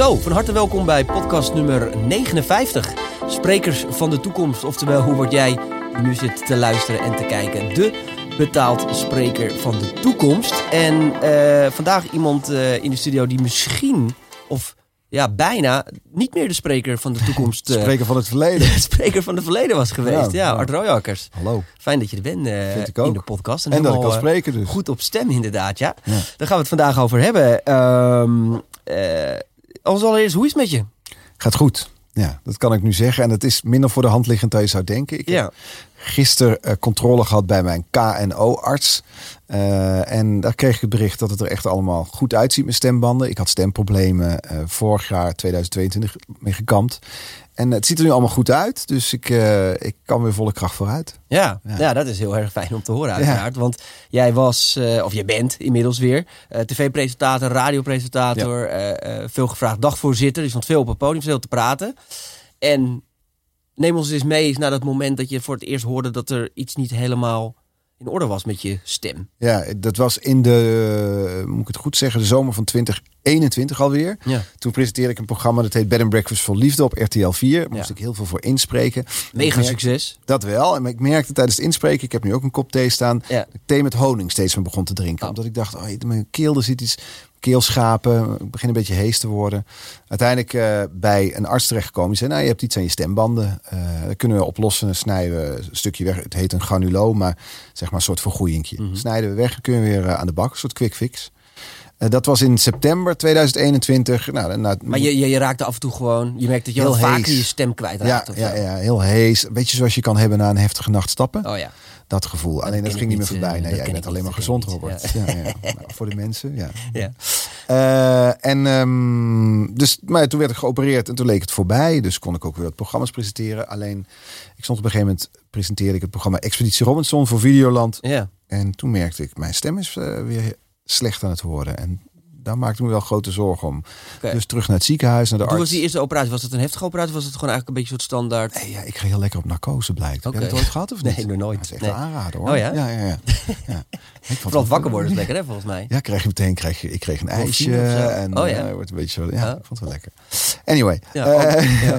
Zo, van harte welkom bij podcast nummer 59. Sprekers van de toekomst. Oftewel, hoe word jij die nu zit te luisteren en te kijken? De betaald spreker van de toekomst. En eh, vandaag iemand eh, in de studio die misschien, of ja, bijna niet meer de spreker van de toekomst. eh, Spreker van het verleden. de spreker van het verleden was geweest. Ja. Art Royakkers. Hallo. Fijn dat je er bent Vind ik in de podcast. En dat ik kan spreken dus. Goed op stem inderdaad, ja. Ja. Daar gaan we het vandaag over hebben. Eh, als allereerst, hoe is het met je? Gaat goed. Ja, dat kan ik nu zeggen. En dat is minder voor de hand liggend dan je zou denken. Ik Ja. heb gisteren eh, controle gehad bij mijn KNO-arts. Eh, en daar kreeg ik het bericht dat het er echt allemaal goed uitziet met stembanden. Ik had stemproblemen eh, vorig jaar 2022 mee gekampt. En het ziet er nu allemaal goed uit. Dus ik, ik kan weer volle kracht vooruit. Ja, ja. Ja. dat is heel erg fijn om te horen uiteraard. Want jij was, of jij bent inmiddels weer, tv-presentator, radiopresentator, eh, veel gevraagd dagvoorzitter. Dus je stond veel op het podium, veel te praten. En neem ons eens mee naar dat moment dat je voor het eerst hoorde dat er iets niet helemaal in orde was met je stem. Ja, dat was in de, eh, moet ik het goed zeggen, de zomer van 2021 alweer. Ja. Toen presenteerde ik een programma dat heet Bed and Breakfast voor Liefde op RTL 4. Daar moest Ja. ik heel veel voor inspreken. Mega merk- succes. Dat wel. En ik merkte tijdens het inspreken, ik heb nu ook een kop thee staan, Ja. thee met honing steeds meer begon te drinken. Oh. Omdat ik dacht, oh, mijn keel, er zit iets, keelschapen, ik begin een beetje hees te worden. Uiteindelijk eh, bij een arts terechtgekomen. Die zei, nou, je hebt iets aan je stembanden. Eh dat kunnen we oplossen, snijden we een stukje weg. Het heet een granuloom, maar zeg maar een soort vergroeiingje. Mhm. Snijden we weg, kunnen we weer eh, aan de bak, een soort quick fix. Dat was in september 2021. Nou, na, Maar je, je, je raakte af en toe gewoon, je merkte dat je Heel hees. je stem kwijt ja, ja, ja, heel hees. Beetje zoals je kan hebben na een heftige nacht stappen. Oh ja. Dat gevoel. Alleen dat ging niet meer voorbij. eh, Nee, jij bent alleen maar gezond, Robert. Ja. Ja, Nou, voor de mensen, ja. ja. Eh, en ehm, dus, maar toen werd ik geopereerd en toen leek het voorbij. Dus kon ik ook weer wat programma's presenteren. Alleen, ik stond op een gegeven moment, presenteerde ik het programma Expeditie Robinson voor Videoland. ja. En toen merkte ik, mijn stem is eh, weer slecht aan het worden. En daar maakte ik me wel grote zorgen om. Dus terug naar het ziekenhuis, naar de Toen was arts. die eerste operatie, was het een heftige operatie? of Was het gewoon eigenlijk een beetje een soort standaard? Nee, ja, ik ga heel lekker op narcose blijkt. Heb Oké. je het ooit gehad of niet? Nee, nog nooit. Dat is echt Nee. aanrader hoor. Oh ja? Ja, ja, ja. ja. Ik vond Vooral wakker worden is lekker hè, volgens mij. Ja, kreeg je meteen kreeg ik kreeg een ijsje en Oh ja. eh, wordt een beetje zo. Ja, Ja. ik vond het wel lekker. Anyway, Ja, eh,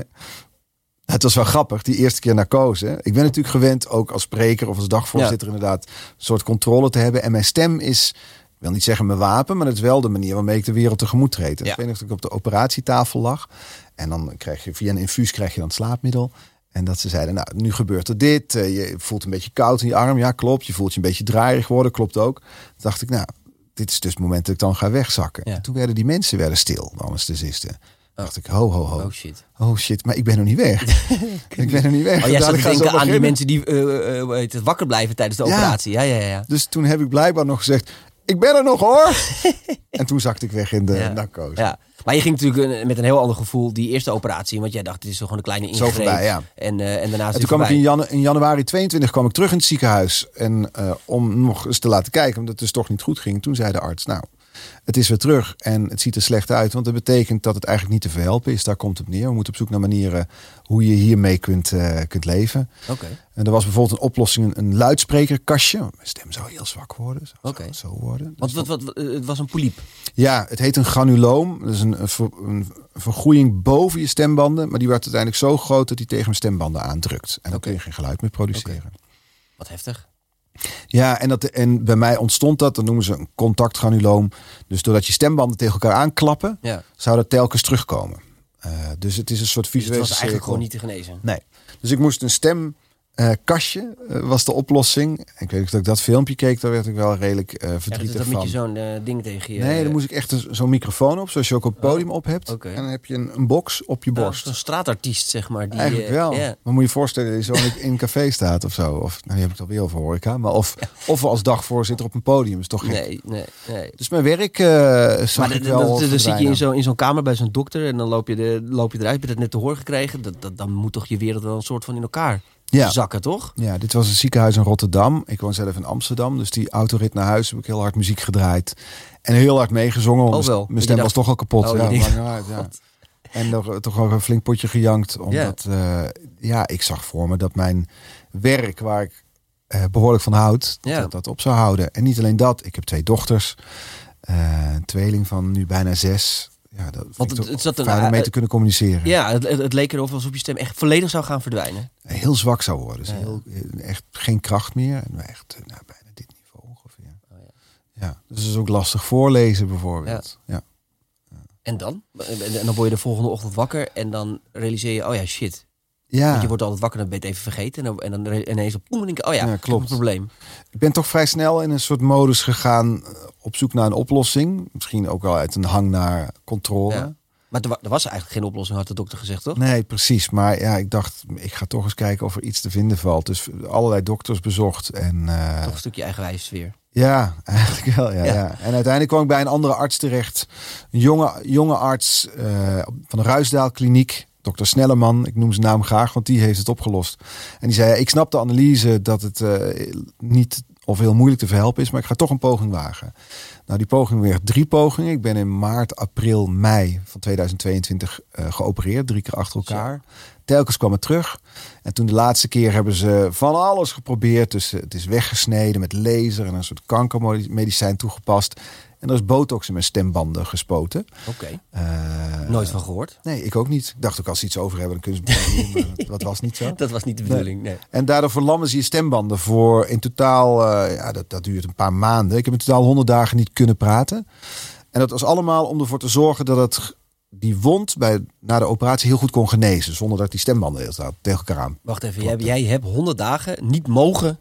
het was wel grappig die eerste keer narcose. Ik ben natuurlijk gewend ook als spreker of als dagvoorzitter inderdaad een soort controle te hebben. En mijn stem is, ik wil niet zeggen mijn wapen, maar het is wel de manier waarmee ik de wereld tegemoet treed. En Ja. Ik weet nog dat ik op de operatietafel lag en dan krijg je via een infuus krijg je dan het slaapmiddel. En dat ze zeiden, nou, nu gebeurt er dit. Eh, Je voelt een beetje koud in je arm. Ja, klopt. Je voelt je een beetje draaierig worden. Klopt ook. Toen dacht ik, nou, dit is dus het moment dat ik dan ga wegzakken. Ja. En toen werden die mensen werden stil, de anesthesisten. dacht ik, ho, ho, ho. Oh shit. Oh shit, maar ik ben nog niet weg. ik ben nog niet weg. Oh, jij denken aan die mensen die het, wakker blijven tijdens de Ja. operatie. Ja, ja, ja. ja. Dus toen heb ik blijkbaar nog gezegd, ik ben er nog hoor. en toen zakte ik weg in de Ja. narcose. Ja. Maar je ging natuurlijk eh, met een heel ander gevoel die eerste operatie. Want jij dacht, dit is toch gewoon een kleine Zo ingreep. voorbij, ja. En, eh, en daarna is En het toen kwam ik voorbij. in, janu- in januari 22 kwam ik terug in het ziekenhuis. En eh, om nog eens te laten kijken, omdat het dus toch niet goed ging. Toen zei de arts, nou, het is weer terug en het ziet er slecht uit. Want dat betekent dat het eigenlijk niet te verhelpen is. Daar komt het neer. We moeten op zoek naar manieren hoe je hiermee kunt, eh, kunt leven. Oké. En er was bijvoorbeeld een oplossing, een, luidsprekerkastje. Mijn stem zou heel zwak worden. Zou zo worden. Want wat, wat, eh, het was een poliep. Ja, het heet een granuloom. Dat is een, een, ver- een vergroeiing boven je stembanden. Maar die werd uiteindelijk zo groot dat die tegen mijn stembanden aandrukt. En dan kun je geen geluid meer produceren. Wat heftig. Ja, en, dat, en bij mij ontstond dat, dat noemen ze een contactgranuloom. Dus doordat je stembanden tegen elkaar aanklappen, Ja. zou dat telkens terugkomen. Eh, dus het is een soort Dus het visuele was eigenlijk gewoon niet te genezen. Nee. Dus ik moest een stem eh, kastje eh, was de oplossing. En ik weet dat ik dat filmpje keek, daar werd ik wel redelijk eh Ja, dat, verdrietig dat van. met je zo'n ding tegen je... Nee, dan moest ik echt een- zo'n microfoon op, zoals je ook op het podium op hebt. En dan heb je een, een box op je Ja, borst. Een straatartiest, zeg maar. Die, Eigenlijk wel. Maar moet je voorstellen, dat je zo in een café staat of zo. Of, nou, die heb ik het alweer over horeca. Maar of, of als dagvoorzitter op een podium, is toch gek. Nee, nee, nee. Dus mijn werk zag Maar ik wel dan, dan zit je in zo'n in zo'n kamer bij zo'n dokter en dan loop je, de, loop je eruit. Heb je dat net te horen gekregen? Dat, dat, dan moet toch je wereld wel een soort van in elkaar Ja. zakken, toch? Ja, dit was een ziekenhuis in Rotterdam. Ik woon zelf in Amsterdam. Dus die autorit naar huis heb ik heel hard muziek gedraaid. En heel hard meegezongen. Oh, wel. Mijn stem dacht- was toch al kapot. Oh, ja, uit, ja. En nog, toch ook een flink potje gejankt. Omdat, ja. ja, ik zag voor me dat mijn werk, waar ik eh, behoorlijk van houd, dat, dat dat op zou houden. En niet alleen dat. Ik heb twee dochters. Eh, een tweeling van nu bijna zes. Ja, dat Want het- ik toch het zat een- fijn om mee eh, te kunnen communiceren. Ja, het, het, leek erop alsof je stem echt volledig zou gaan verdwijnen. Heel zwak zou worden. Dus Ja, ja. heel, echt geen kracht meer. En echt eh, nou, bijna dit niveau ongeveer. Oh, ja. ja. dus het is ook lastig voorlezen bijvoorbeeld. Ja. En dan? En dan word je de volgende ochtend wakker en dan realiseer je, oh ja, shit. Ja. Want je wordt altijd wakker en ben je het even vergeten. En dan, en dan ineens op, ik, oh ja, Ja, klopt. een probleem. Ik ben toch vrij snel in een soort modus gegaan eh, op zoek naar een oplossing. Misschien ook wel uit een hang naar controle. Ja. Maar er, wa- was eigenlijk geen oplossing, had de dokter gezegd, toch? Nee, precies. Maar ja, ik dacht, ik ga toch eens kijken of er iets te vinden valt. Dus allerlei dokters bezocht. En eh, Toch een stukje eigenwijs weer. ja, eigenlijk wel. Ja, Ja. ja. En uiteindelijk kwam ik bij een andere arts terecht. Een jonge, jonge arts eh, van de Ruisdaal Kliniek. Dokter Snelleman, ik noem zijn naam graag, want die heeft het opgelost. En die zei, ja, ik snap de analyse dat het eh, niet of heel moeilijk te verhelpen is, maar ik ga toch een poging wagen. Nou, die poging werd drie pogingen. Ik ben in maart, april, mei van 2022 eh, geopereerd, drie keer achter elkaar. Telkens kwam het terug. En toen de laatste keer hebben ze van alles geprobeerd. Dus eh, het is weggesneden met laser en een soort kankermedicijn toegepast. En er is botox in mijn stembanden gespoten. Oké, Eh, nooit van gehoord. Nee, ik ook niet. Ik dacht ook als ze iets over hebben, dan kunnen ze het maar dat- was niet zo. Dat was niet de bedoeling, nee. En daardoor verlammen ze je stembanden voor in totaal, eh, ja, dat, dat duurt een paar maanden. Ik heb in totaal 100 dagen niet kunnen praten. En dat was allemaal om ervoor te zorgen dat het, die wond bij, na de operatie heel goed kon genezen. Zonder dat die stembanden heel tegen elkaar aan. Wacht even, jij, jij hebt 100 dagen niet mogen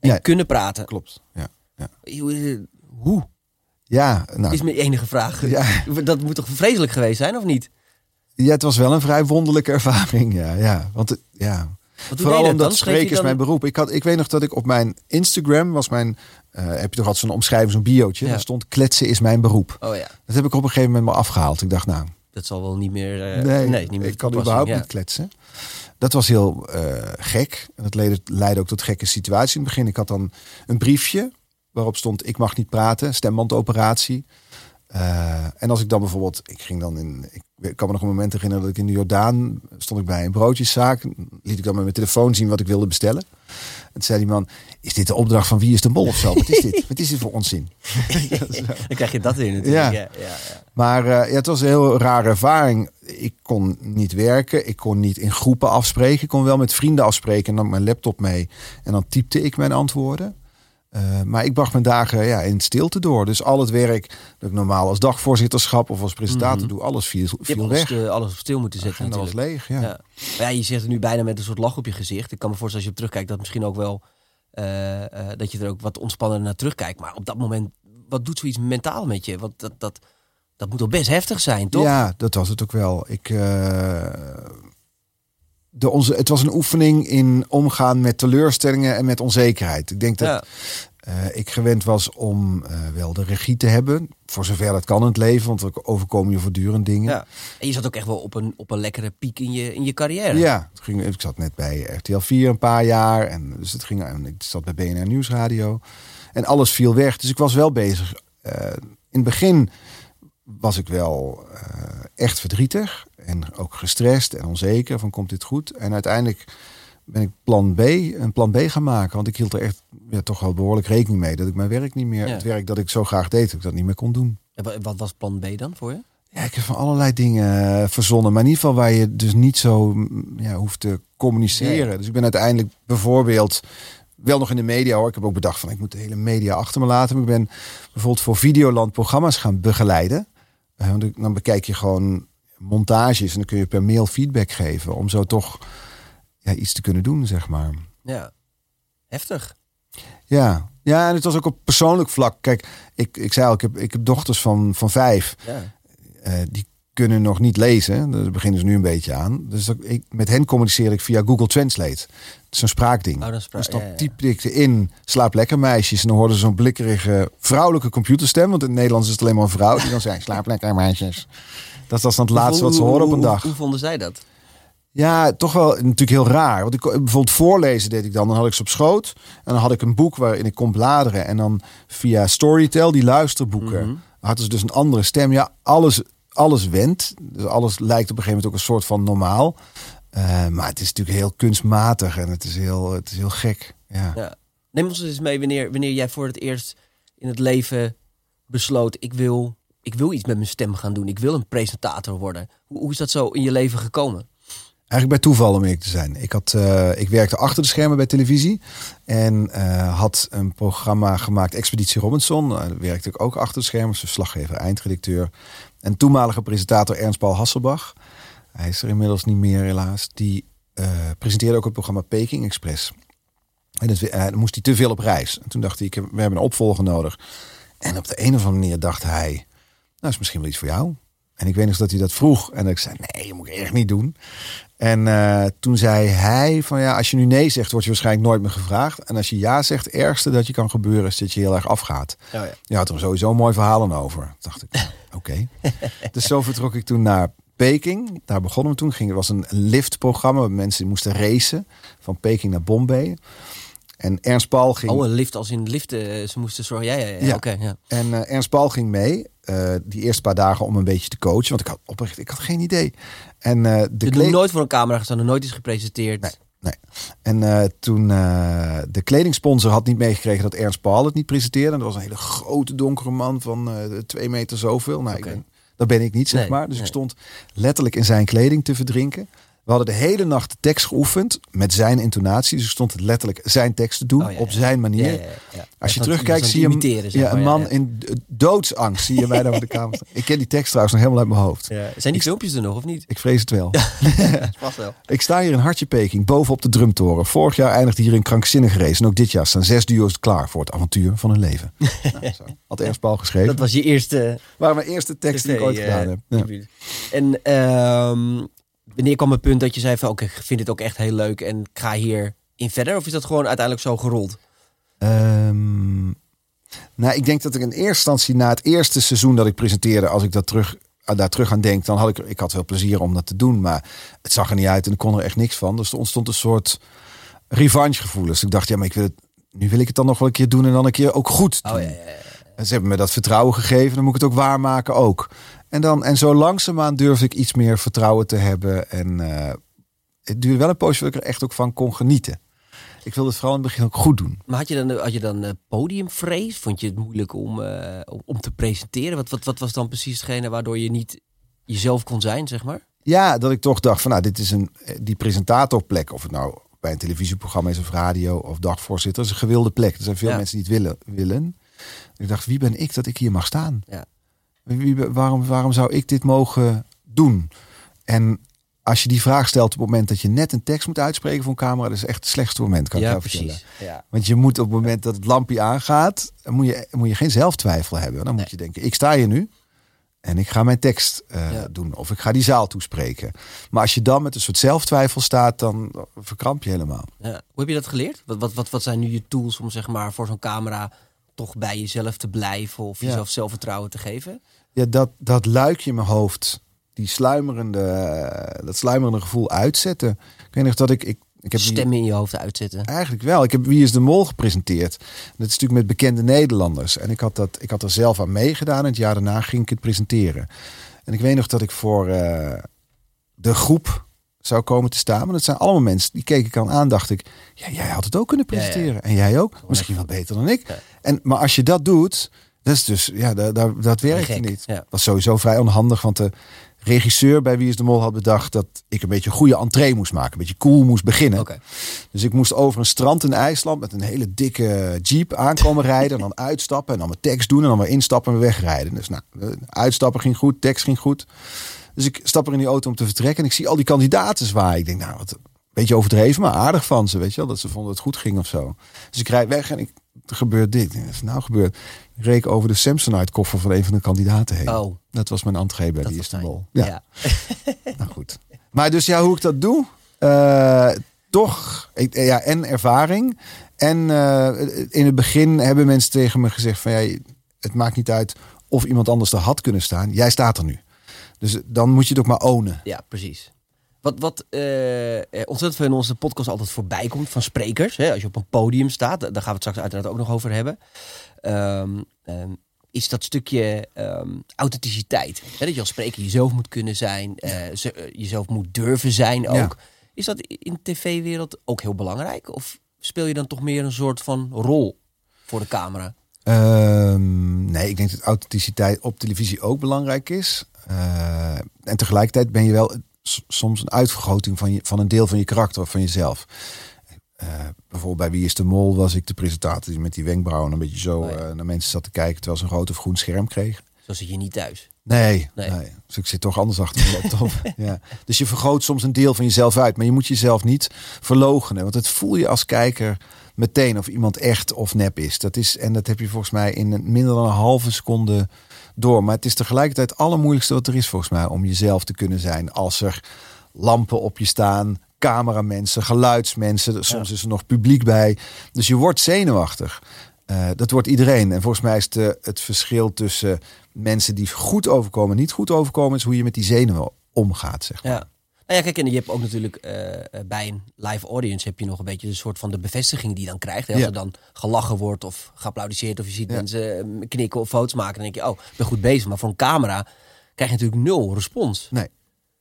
en Ja. kunnen praten. Klopt. Ja, Hoe? Ja, nou, Is mijn enige vraag. Ja. Dat moet toch vreselijk geweest zijn, of niet? ja, het was wel een vrij wonderlijke ervaring. Ja, ja. Want het, ja, Vooral omdat spreken is mijn beroep. Ik, had, ik weet nog dat ik op mijn Instagram was mijn. eh, heb je toch altijd zo'n omschrijving, zo'n biootje? Ja. Daar stond kletsen is mijn beroep. Oh ja, Dat heb ik op een gegeven moment maar afgehaald. Ik dacht, nou, dat zal wel niet meer... eh, nee, nee, niet meer ik kan überhaupt ja. niet kletsen. Dat was heel eh, gek. En dat leidde, leidde ook tot gekke situaties in het begin. Ik had dan een briefje waarop stond: ik mag niet praten, stembandoperatie. Eh, en als ik dan bijvoorbeeld, ik ging dan in, ik kan me nog een moment herinneren dat ik in de Jordaan stond ik bij een broodjeszaak, liet ik dan met mijn telefoon zien wat ik wilde bestellen. En toen zei die man: Is dit de opdracht van wie is de mol of zo? Wat is dit? wat is dit voor onzin? Dan krijg je dat in natuurlijk. Ja. Ja. Ja, ja, Maar eh, ja, het was een heel rare ervaring. Ik kon niet werken, ik kon niet in groepen afspreken. Ik kon wel met vrienden afspreken en dan mijn laptop mee. En dan typte ik mijn antwoorden. Eh, maar ik bracht mijn dagen ja, in stilte door. Dus al het werk dat ik normaal als dagvoorzitterschap of als presentator Mhm. doe, alles viel, Je hebt viel alles, weg. eh, alles op stil moeten zetten En dat was natuurlijk. leeg, ja. Ja. Maar ja, je zegt het nu bijna met een soort lach op je gezicht. Ik kan me voorstellen als je op terugkijkt dat misschien ook wel... eh, dat je er ook wat ontspannender naar terugkijkt. Maar op dat moment, wat doet zoiets mentaal met je? Want dat, dat, dat moet wel best heftig zijn, toch? Ja, dat was het ook wel. Ik, de onze, het was een oefening in omgaan met teleurstellingen en met onzekerheid. Ik denk dat Ja. eh, ik gewend was om eh, wel de regie te hebben. Voor zover dat kan in het leven, want er overkomen je voortdurend dingen. Ja. En je zat ook echt wel op een, op een lekkere piek in je, in je carrière. Ja, het ging, ik zat net bij RTL 4 een paar jaar. En dus het ging, en ik zat bij BNR Nieuwsradio. En alles viel weg. Dus ik was wel bezig. Eh, in het begin was ik wel echt verdrietig. En ook gestrest en onzeker van komt dit goed. En uiteindelijk ben ik plan B, een plan B gaan maken. Want ik hield er echt ja, toch wel behoorlijk rekening mee. Dat ik mijn werk niet meer, Ja. het werk dat ik zo graag deed, dat ik dat niet meer kon doen. En wa- wat was plan B dan voor je? Ja, ik heb van allerlei dingen eh, verzonnen. Maar in ieder geval waar je dus niet zo mm, ja, hoeft te communiceren. Ja. Dus ik ben uiteindelijk bijvoorbeeld wel nog in de media hoor. Ik heb ook bedacht van ik moet de hele media achter me laten. Maar ik ben bijvoorbeeld voor Videoland programma's gaan begeleiden. Eh, want dan bekijk je gewoon montages en dan kun je per mail feedback geven. Om zo toch ja, iets te kunnen doen, zeg maar. Ja. Heftig. Ja. ja, en het was ook op persoonlijk vlak. Kijk, ik, ik zei al, ik heb, ik heb dochters van, van vijf. Ja. Eh, die kunnen nog niet lezen. Daar beginnen ze nu een beetje aan. Dus dat, ik, met hen communiceer ik via Google Translate. Het is een spraakding. Oh, dat is spra- dus dan ja, ja. typte ik in slaap lekker meisjes. En dan hoorden ze zo'n blikkerige vrouwelijke computerstem. Want in het Nederlands is het alleen maar een vrouw. Die dan zei slaap lekker meisjes. Dat was dan het laatste wat ze Hoe- hoorden op een hoe- dag. Hoe, hoe vonden zij dat? Ja, toch wel natuurlijk heel raar. Want ik bijvoorbeeld voorlezen deed ik dan. Dan had ik ze op schoot. En dan had ik een boek waarin ik kon bladeren. En dan via Storytel, die luisterboeken, Mhm. hadden ze dus een andere stem. Ja, alles, alles wendt. Dus alles lijkt op een gegeven moment ook een soort van normaal. Eh, maar het is natuurlijk heel kunstmatig en het is heel, het is heel gek. Ja. Ja. Neem ons eens mee wanneer, wanneer jij voor het eerst in het leven besloot... ik wil ik wil iets met mijn stem gaan doen. Ik wil een presentator worden. Hoe, hoe is dat zo in je leven gekomen? Eigenlijk bij toeval om eerlijk te zijn. Ik, had, eh, ik werkte achter de schermen bij televisie. En eh, had een programma gemaakt, Expeditie Robinson. Uh, daar werkte ik ook achter de schermen. als Verslaggever, eindredacteur. En toenmalige presentator Ernst Paul Hasselbach. Hij is er inmiddels niet meer helaas. Die presenteerde ook het programma Peking Express. En dat, dan moest hij te veel op reis. En toen dacht hij, we hebben een opvolger nodig. En op de een of andere manier dacht hij... Nou, is misschien wel iets voor jou. En ik weet nog dat hij dat vroeg. En dat ik zei, nee, dat moet ik echt niet doen. En uh, toen zei hij van ja, als je nu nee zegt, word je waarschijnlijk nooit meer gevraagd. En als je ja zegt, het ergste dat je kan gebeuren is dat je heel erg afgaat. Oh ja. Je had er sowieso mooi verhalen over. dacht ik, nou, oké. dus zo vertrok ik toen naar Peking. Daar begonnen we toen. Ging, het was een liftprogramma. Waar mensen moesten racen van Peking naar Bombay. En Ernst Paul ging... Oh, een lift als in liften. Eh, ze moesten zorgen. Ja, ja, ja. ja. Oké. ja. En uh, Ernst Paul ging mee. Uh, die eerste paar dagen om een beetje te coachen. Want ik had oprecht, ik had geen idee. En uh, de kleed... nooit voor een camera gestaan, nooit is gepresenteerd. Nee. Nee. En uh, toen de kledingsponsor had niet meegekregen dat Ernst Paul het niet presenteerde. En dat was een hele grote donkere man van twee meter zoveel. Nou, okay. ik ben, dat ben ik niet, zeg nee, maar. Dus nee. ik stond letterlijk in zijn kleding te verdrinken. We hadden de hele nacht de tekst geoefend met zijn intonatie. Dus stond het letterlijk zijn tekst te doen oh, ja, op zijn manier. Ja, Als je terugkijkt zie je ja, een man in doodsangst. Zie je mij daar de kamer. Ik ken die tekst trouwens nog helemaal uit mijn hoofd. Zijn die ik, filmpjes er nog of niet? Ik vrees het wel. Vast wel. ik sta hier in Hartje Peking bovenop de drumtoren. Vorig jaar eindigde hier een krankzinnige race. En ook dit jaar staan zes duo's klaar voor het avontuur van hun leven. nou, zo. Had Ernst Paul geschreven. Dat was je eerste... waren mijn eerste tekst die ik ooit gedaan heb. En... Um, wanneer kwam het punt dat je zei van oké, ik vind het ook echt heel leuk en ik ga hier in verder? Of is dat gewoon uiteindelijk zo gerold? Um, nou, ik denk dat ik in eerste instantie na het eerste seizoen dat ik presenteerde, als ik dat terug, daar terug aan denk, dan had ik, ik had wel plezier om dat te doen, maar het zag er niet uit en ik kon er echt niks van. Dus er ontstond een soort revanche gevoel. Dus ik dacht, ja, maar ik wil het, nu wil ik het dan nog wel een keer doen en dan een keer ook goed doen. Oh, ja, ja, ja. Ze hebben me dat vertrouwen gegeven, dan moet ik het ook waarmaken ook. En, dan, en zo langzaamaan durfde ik iets meer vertrouwen te hebben. En uh, het duurde wel een poosje dat ik er echt ook van kon genieten. Ik wilde het vooral in het begin ook goed doen. Maar had je dan, had je dan uh, podiumvrees? Vond je het moeilijk om, uh, om te presenteren? Wat, wat, wat was dan precies hetgene waardoor je niet jezelf kon zijn, zeg maar? Ja, dat ik toch dacht van nou, dit is een, die presentatorplek. Of het nou bij een televisieprogramma is of radio of dagvoorzitter. is een gewilde plek. Er zijn veel ja. mensen die het willen. willen. Ik dacht, wie ben ik dat ik hier mag staan? Ja. Wie, waarom, waarom zou ik dit mogen doen? En als je die vraag stelt op het moment dat je net een tekst moet uitspreken voor een camera, dat is echt het slechtste moment, kan ik jou precies. Ja. Want je moet op het moment dat het lampje aangaat, moet je, moet je geen zelftwijfel hebben. Dan moet je denken, ik sta hier nu en ik ga mijn tekst uh, ja. doen. Of ik ga die zaal toespreken. Maar als je dan met een soort zelftwijfel staat, dan verkramp je helemaal. Ja. Hoe heb je dat geleerd? Wat, wat, wat, wat zijn nu je tools om zeg maar voor zo'n camera toch bij jezelf te blijven of jezelf zelfvertrouwen te geven? Ja, dat, dat luikje in mijn hoofd, die sluimerende, dat sluimerende gevoel uitzetten. Ik weet nog dat ik, ik ik heb Stemmen in je hoofd uitzetten. Eigenlijk wel. Ik heb Wie is de Mol gepresenteerd. Dat is natuurlijk met bekende Nederlanders. En ik had, dat, ik had er zelf aan meegedaan. En het jaar daarna ging ik het presenteren. En ik weet nog dat ik voor uh, de groep zou komen te staan. Maar dat zijn allemaal mensen die keken ik aan aan. Dacht ik, ja, jij had het ook kunnen presenteren. Ja, ja. En jij ook. Misschien wat beter dan ik. En, maar als je dat doet, dat is dus, ja, dat, dat, dat werkt niet. Dat was sowieso vrij onhandig. Want de regisseur bij Wie is de Mol had bedacht dat ik een beetje een goede entree moest maken. Een beetje cool moest beginnen. Okay. Dus ik moest over een strand in IJsland met een hele dikke jeep aankomen rijden. En dan uitstappen en dan mijn tekst doen en dan weer instappen en weer wegrijden. Dus nou, uitstappen ging goed, tekst ging goed. Dus ik stap er in die auto om te vertrekken en ik zie al die kandidaten zwaaien. Ik denk, nou, wat een beetje overdreven, maar aardig van ze, weet je wel. Dat ze vonden dat het goed ging of zo. Dus ik rijd weg en ik, er gebeurt dit. Wat is nou gebeurd? Ik reek over de Samsonite koffer van een van de kandidaten heen. Oh. Dat was mijn entree bij die Istanbul. Ja. ja. nou goed. Maar dus ja, hoe ik dat doe? Uh, toch, ik, ja, en ervaring. En uh, in het begin hebben mensen tegen me gezegd van ja, het maakt niet uit of iemand anders er had kunnen staan. Jij staat er nu. Dus dan moet je het ook maar ownen. Ja, precies. Wat, wat uh, ontzettend veel in onze podcast altijd voorbij komt van sprekers. Hè, als je op een podium staat, daar gaan we het straks uiteraard ook nog over hebben. Um, um, is dat stukje um, authenticiteit. Hè, dat je als spreker jezelf moet kunnen zijn. Uh, jezelf moet durven zijn ook. Ja. Is dat in de tv-wereld ook heel belangrijk? Of speel je dan toch meer een soort van rol voor de camera? Ehm, nee, ik denk dat authenticiteit op televisie ook belangrijk is. Uh, en tegelijkertijd ben je wel soms een uitvergroting van, je, van een deel van je karakter of van jezelf. Eh, bijvoorbeeld bij Wie is de Mol was ik de presentator die met die wenkbrauwen een beetje zo Oh ja. eh, naar mensen zat te kijken terwijl ze een rood of groen scherm kreeg. Zo zit je niet thuis. Nee, Nee. nee. Dus ik zit toch anders achter de laptop. ja. Dus je vergroot soms een deel van jezelf uit. Maar je moet jezelf niet verloochenen. Want het voel je als kijker meteen of iemand echt of nep is. Dat is en dat heb je volgens mij in minder dan een halve seconde door. Maar het is tegelijkertijd het allermoeilijkste wat er is volgens mij. Om jezelf te kunnen zijn. Als er lampen op je staan. Cameramensen, geluidsmensen. Soms is er nog publiek bij. Dus je wordt zenuwachtig. Eh, dat wordt iedereen. En volgens mij is de, het verschil tussen mensen die goed overkomen en niet goed overkomen, is hoe je met die zenuwen omgaat. Zeg maar. Ja. Nou ja, kijk, en je hebt ook natuurlijk eh, bij een live audience heb je nog een beetje een soort van de bevestiging die je dan krijgt. Hè? Als Ja. er dan gelachen wordt of geapplaudiseerd of je ziet Ja. mensen eh, knikken of foto's maken, dan denk je, oh, ik ben goed bezig. Maar voor een camera krijg je natuurlijk nul respons. Nee,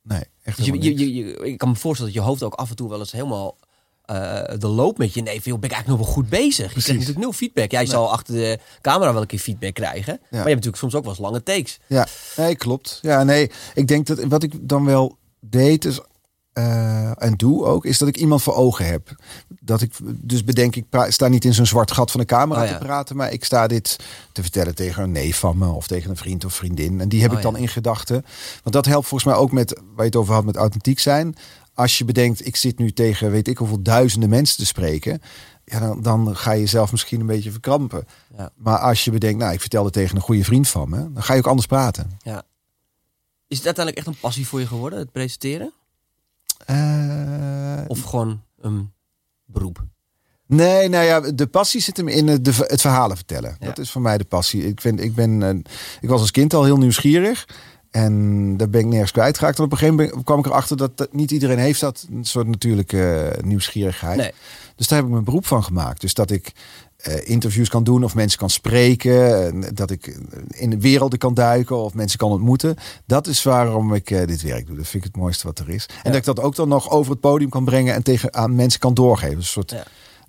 nee, echt Dus je, je, je, ik kan me voorstellen dat je hoofd ook af en toe wel eens helemaal eh, de loop met je van, joh, Ben ik eigenlijk nog wel goed bezig? Je krijgt natuurlijk nul feedback. Jij zal achter de camera wel een keer feedback krijgen. Maar je hebt natuurlijk soms ook wel eens lange takes. Ja, nee, klopt. Ja, nee, ik denk dat wat ik dan wel deed is, eh, en doe ook, is dat ik iemand voor ogen heb. Dat ik dus bedenk, ik sta niet in zo'n zwart gat van de camera Oh, ja. te praten, maar ik sta dit te vertellen tegen een neef van me of tegen een vriend of vriendin. En die heb Oh, ik dan ja. in gedachten. Want dat helpt volgens mij ook met waar je het over had met authentiek zijn. Als je bedenkt, ik zit nu tegen weet ik hoeveel duizenden mensen te spreken. Ja, dan, dan ga je jezelf misschien een beetje verkrampen. Ja. Maar als je bedenkt, nou, ik vertelde tegen een goede vriend van me, dan ga je ook anders praten. Ja. Is het uiteindelijk echt een passie voor je geworden, het presenteren? Eh, Of gewoon een beroep? nee, nou ja, de passie zit hem in het, de, het verhalen vertellen. Ja. Dat is voor mij de passie. Ik, vind, ik, ben, eh, ik was als kind al heel nieuwsgierig. En daar ben ik nergens kwijtgeraakt. En op een gegeven moment kwam ik erachter dat, dat niet iedereen heeft dat. Een soort natuurlijke eh, nieuwsgierigheid. Nee. Dus daar heb ik mijn beroep van gemaakt. Dus dat ik interviews kan doen of mensen kan spreken. en Dat ik in de werelden kan duiken of mensen kan ontmoeten. Dat is waarom ik eh, dit werk doe. Dat vind ik het mooiste wat er is. En dat ik dat ook dan nog over het podium kan brengen en tegen aan mensen kan doorgeven. Een soort Ja.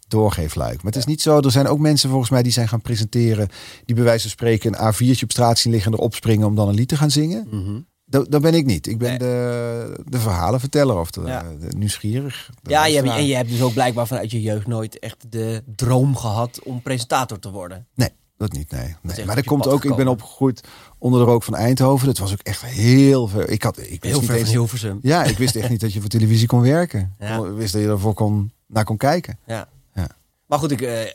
doorgeefluik. Maar het is niet zo. Er zijn ook mensen volgens mij die zijn gaan presenteren. Die bij wijze van spreken een A4'tje op straat zien liggen en erop springen om dan een lied te gaan zingen. Mhm. Dat, dat ben ik niet. Ik ben Nee. de, de verhalenverteller of de, Ja. de nieuwsgierig. De Ja, je hebt, en je hebt dus ook blijkbaar vanuit je jeugd nooit echt de droom gehad om presentator te worden. Nee, dat niet. Nee. Maar dat komt ook. Ik ben opgegroeid onder de rook van Eindhoven. Dat was ook echt heel ver. Ik had, ik wist Heel niet ver eens. Hilversum. Ja, ik wist echt niet dat je voor televisie kon werken. Ja. Ik wist dat je ervoor kon, naar kon kijken. Ja. Ja. Maar goed, ik, eh, ehm,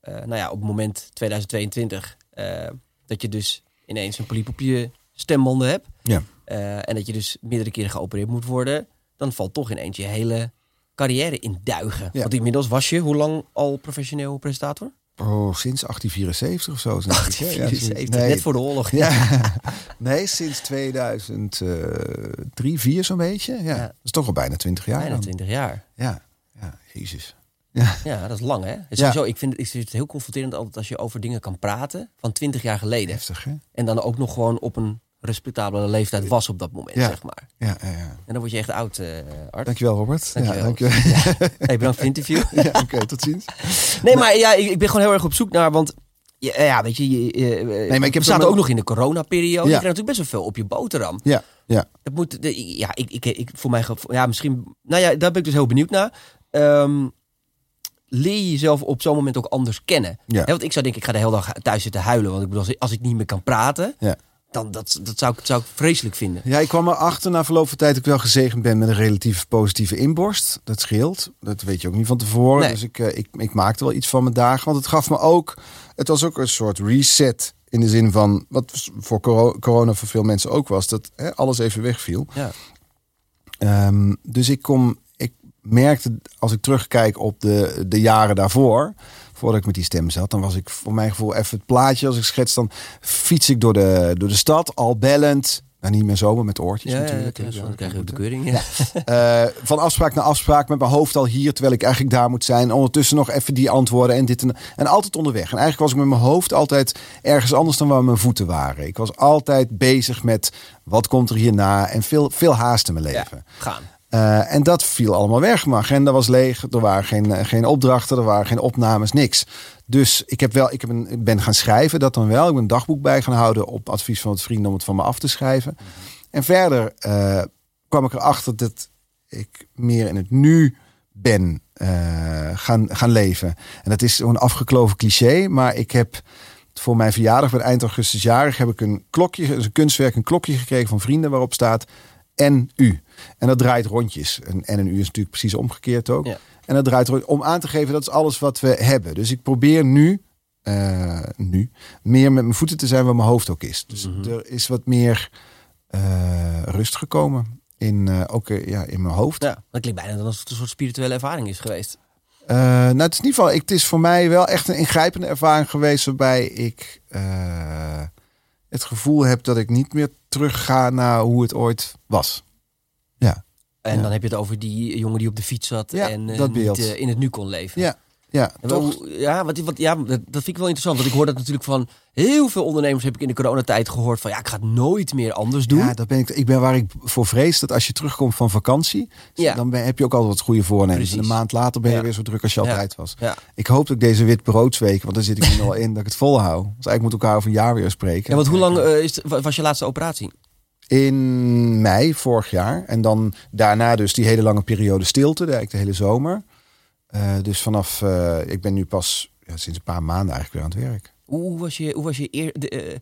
eh, nou ja, op het moment 2022 eh, dat je dus ineens een poliep op je stembanden hebt. Ja. eh, en dat je dus meerdere keren geopereerd moet worden. Dan valt toch ineens je hele carrière in duigen. Ja. Want inmiddels was je hoe lang al professioneel presentator? Oh, sinds 1874 of zo. denk ik, hè? Ja, 1874, nee. net voor de oorlog. Ja, nee, sinds 2003, 4 zo'n beetje. Ja. Ja. Dat is toch al bijna 20 jaar. Bijna dan. 20 jaar. Ja, ja, jezus. Ja, Ja, dat is lang hè. Het is Ja. sowieso, ik, vind, ik vind het heel confronterend altijd als je over dingen kan praten van 20 jaar geleden. heftig hè? En dan ook nog gewoon op een respectabele leeftijd was op dat moment, Ja. zeg maar. Ja, ja, ja. En dan word je echt oud, eh Art. Dankjewel Robert. Dankjewel. Ja, dankjewel. Hey, bedankt voor het interview. ja, Oké, tot ziens. Nee, maar ja, ik, ik ben gewoon heel erg op zoek naar, want ja, ja weet je, je, je- maar ik heb we zaten ook nog in de coronaperiode. Je Ja. krijgt natuurlijk best wel veel op je boterham. Ja, ja. Dat moet, de, ja, ik, ik, ik, voor mij, ja, misschien, nou ja, daar ben ik dus heel benieuwd naar. Ehm, leer je jezelf op zo'n moment ook anders kennen? Ja. Want ik zou denken, ik ga de hele dag thuis zitten huilen. Want ik bedoel, als ik, als ik niet meer kan praten, Ja. Dan dat, dat zou, ik, zou ik vreselijk vinden. Ja, ik kwam erachter na verloop van tijd dat ik wel gezegend ben met een relatief positieve inborst. Dat scheelt. Dat weet je ook niet van tevoren. Nee. Dus ik, eh, ik, ik maakte wel iets van mijn dagen. Want het gaf me ook, het was ook een soort reset. In de zin van, wat voor coro- corona voor veel mensen ook was, dat hè, alles even wegviel. Ja. Ehm, dus ik kom, ik merkte als ik terugkijk op de, de jaren daarvoor, voordat ik met die stem zat, dan was ik voor mijn gevoel even het plaatje als ik schets, dan fiets ik door de, door de stad, al bellend. Nou, niet meer zomaar met oortjes Ja, natuurlijk. ja, dan krijg je de. Ja. Eh, van afspraak naar afspraak met mijn hoofd al hier, terwijl ik eigenlijk daar moet zijn. Ondertussen nog even die antwoorden en dit en En altijd onderweg. En eigenlijk was ik met mijn hoofd altijd ergens anders dan waar mijn voeten waren. Ik was altijd bezig met wat komt er hierna en veel, veel haast in mijn Ja, leven. gaan. Uh, en dat viel allemaal weg. Mijn agenda was leeg. Er waren geen, eh, geen opdrachten, er waren geen opnames, niks. Dus ik, heb wel, ik heb ben gaan schrijven, dat dan wel. Ik ben een dagboek bij gaan houden op advies van wat vrienden om het van me af te schrijven. En verder uh, kwam ik erachter dat ik meer in het nu ben gaan, gaan leven. En dat is een afgekloven cliché, maar ik heb voor mijn verjaardag, bij eind augustus jarig, heb ik een klokje, een kunstwerk, een klokje gekregen van vrienden waarop staat en u. En dat draait rondjes. En, en een u is natuurlijk precies omgekeerd ook. En dat draait rond, om aan te geven dat is alles wat we hebben. Dus ik probeer nu, uh, nu meer met mijn voeten te zijn waar mijn hoofd ook is. Dus Mhm. er is wat meer uh, rust gekomen. In, uh, ook ja, in mijn hoofd. Ja, dat klinkt bijna alsof het een soort spirituele ervaring is geweest. Uh, nou, het is in ieder geval, ik, het is voor mij wel echt een ingrijpende ervaring geweest waarbij ik uh, het gevoel heb dat ik niet meer terug ga naar hoe het ooit was. Ja. En ja. dan heb je het over die jongen die op de fiets zat ja, en dat beeld. niet in het nu kon leven. Ja, ja, toch? Ja, wat, wat, ja, dat vind ik wel interessant. Want ik hoor dat natuurlijk van heel veel ondernemers heb ik in de coronatijd gehoord van ja, ik ga het nooit meer anders doen. Ja, dat ben ik. Ik ben waar ik voor vrees dat als je terugkomt van vakantie, ja. dan ben, heb je ook altijd wat goede voornemens. Precies. En een maand later ben je ja. weer zo druk als je altijd was. Ja. Ik hoop dat ik deze witbroodsweek, want daar zit ik nu al in, dat ik het volhoud. Dus eigenlijk moet elkaar over een jaar weer spreken. Ja, want hoe lang uh, is het, was je laatste operatie? In mei vorig jaar. En dan daarna dus die hele lange periode stilte, eigenlijk de hele zomer. Uh, dus vanaf, uh, ik ben nu pas ja, sinds een paar maanden eigenlijk weer aan het werk. Hoe was je, hoe was je eer, de, uh,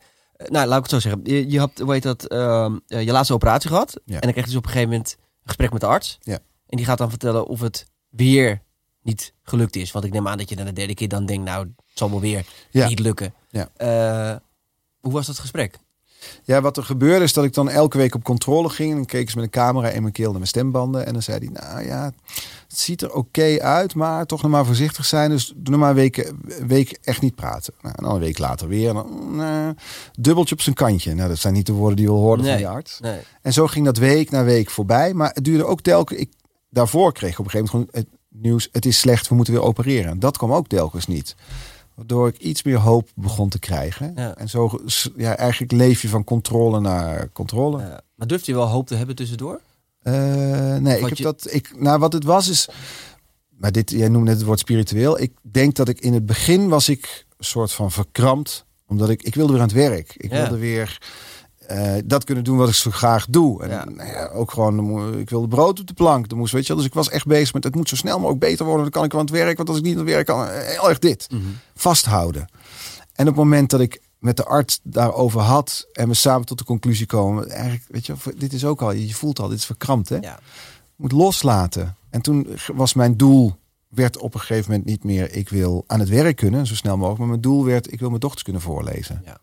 nou, laat ik het zo zeggen. Je, je had, hoe heet dat, uh, je laatste operatie gehad. Ja. En dan kreeg je dus op een gegeven moment een gesprek met de arts. Ja. En die gaat dan vertellen of het weer niet gelukt is. Want ik neem aan dat je dan de derde keer dan denkt, nou, het zal wel weer ja. niet lukken. Ja. Hoe was dat gesprek? Ja, wat er gebeurde is dat ik dan elke week op controle ging. En dan keek ze met een camera in mijn keel naar mijn stembanden. En dan zei hij, nou ja, het ziet er oké okay uit, maar toch nog maar voorzichtig zijn. Dus doe nog maar een week, week echt niet praten. Nou, en dan een week later weer. En dan, uh, dubbeltje op zijn kantje. Nou, dat zijn niet de woorden die je wil horen nee, van je arts. Nee. En zo ging dat week na week voorbij. Maar het duurde ook telkens... Ik, daarvoor kreeg ik op een gegeven moment gewoon het nieuws... het is slecht, we moeten weer opereren. Dat kwam ook telkens niet. Waardoor ik iets meer hoop begon te krijgen. Ja. En zo, ja, eigenlijk leef je van controle naar controle. Ja. Maar durft je wel hoop te hebben tussendoor? Uh, nee, ik heb je... dat. Ik, nou, wat het was is. Maar dit, jij noemde net het woord spiritueel. Ik denk dat ik in het begin was ik een soort van verkrampt. Omdat ik, ik wilde weer aan het werk. Ik Ja. wilde weer uh, dat kunnen doen wat ik zo graag doe. En Ja. nou ja, ook gewoon, ik wilde brood op de plank. Dan moest, weet je, dus ik was echt bezig met het moet zo snel mogelijk beter worden. Dan kan ik wel aan het werk. Want als ik niet aan het werk kan, eh, heel erg dit. Mhm. Vasthouden. En op het moment dat ik met de arts daarover had en we samen tot de conclusie komen, eigenlijk, weet je, dit is ook al, je voelt al, dit is verkrampt, hè? Ja. moet loslaten. En toen was mijn doel, werd op een gegeven moment niet meer, ik wil aan het werk kunnen, zo snel mogelijk. Maar mijn doel werd, ik wil mijn dochters kunnen voorlezen. Ja.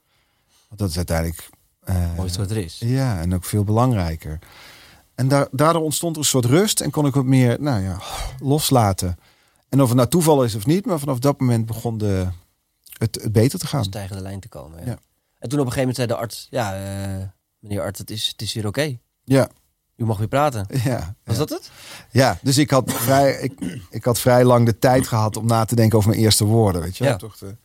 Want dat is uiteindelijk... Uh, Mooiste wat er is. Ja, en ook veel belangrijker. En daar, daardoor ontstond er een soort rust en kon ik wat meer, nou ja, loslaten. En of het nou toeval is of niet, maar vanaf dat moment begon de, het, het beter te gaan. Stijgende lijn te komen. Ja. Ja. En toen op een gegeven moment zei de arts, ja, uh, meneer arts, het is, het is weer oké. Okay. Ja. U mag weer praten. Ja. Was ja. dat het? Ja, dus ik had, vrij, ik, ik had vrij lang de tijd gehad om na te denken over mijn eerste woorden. Weet je? Ja. Toch de,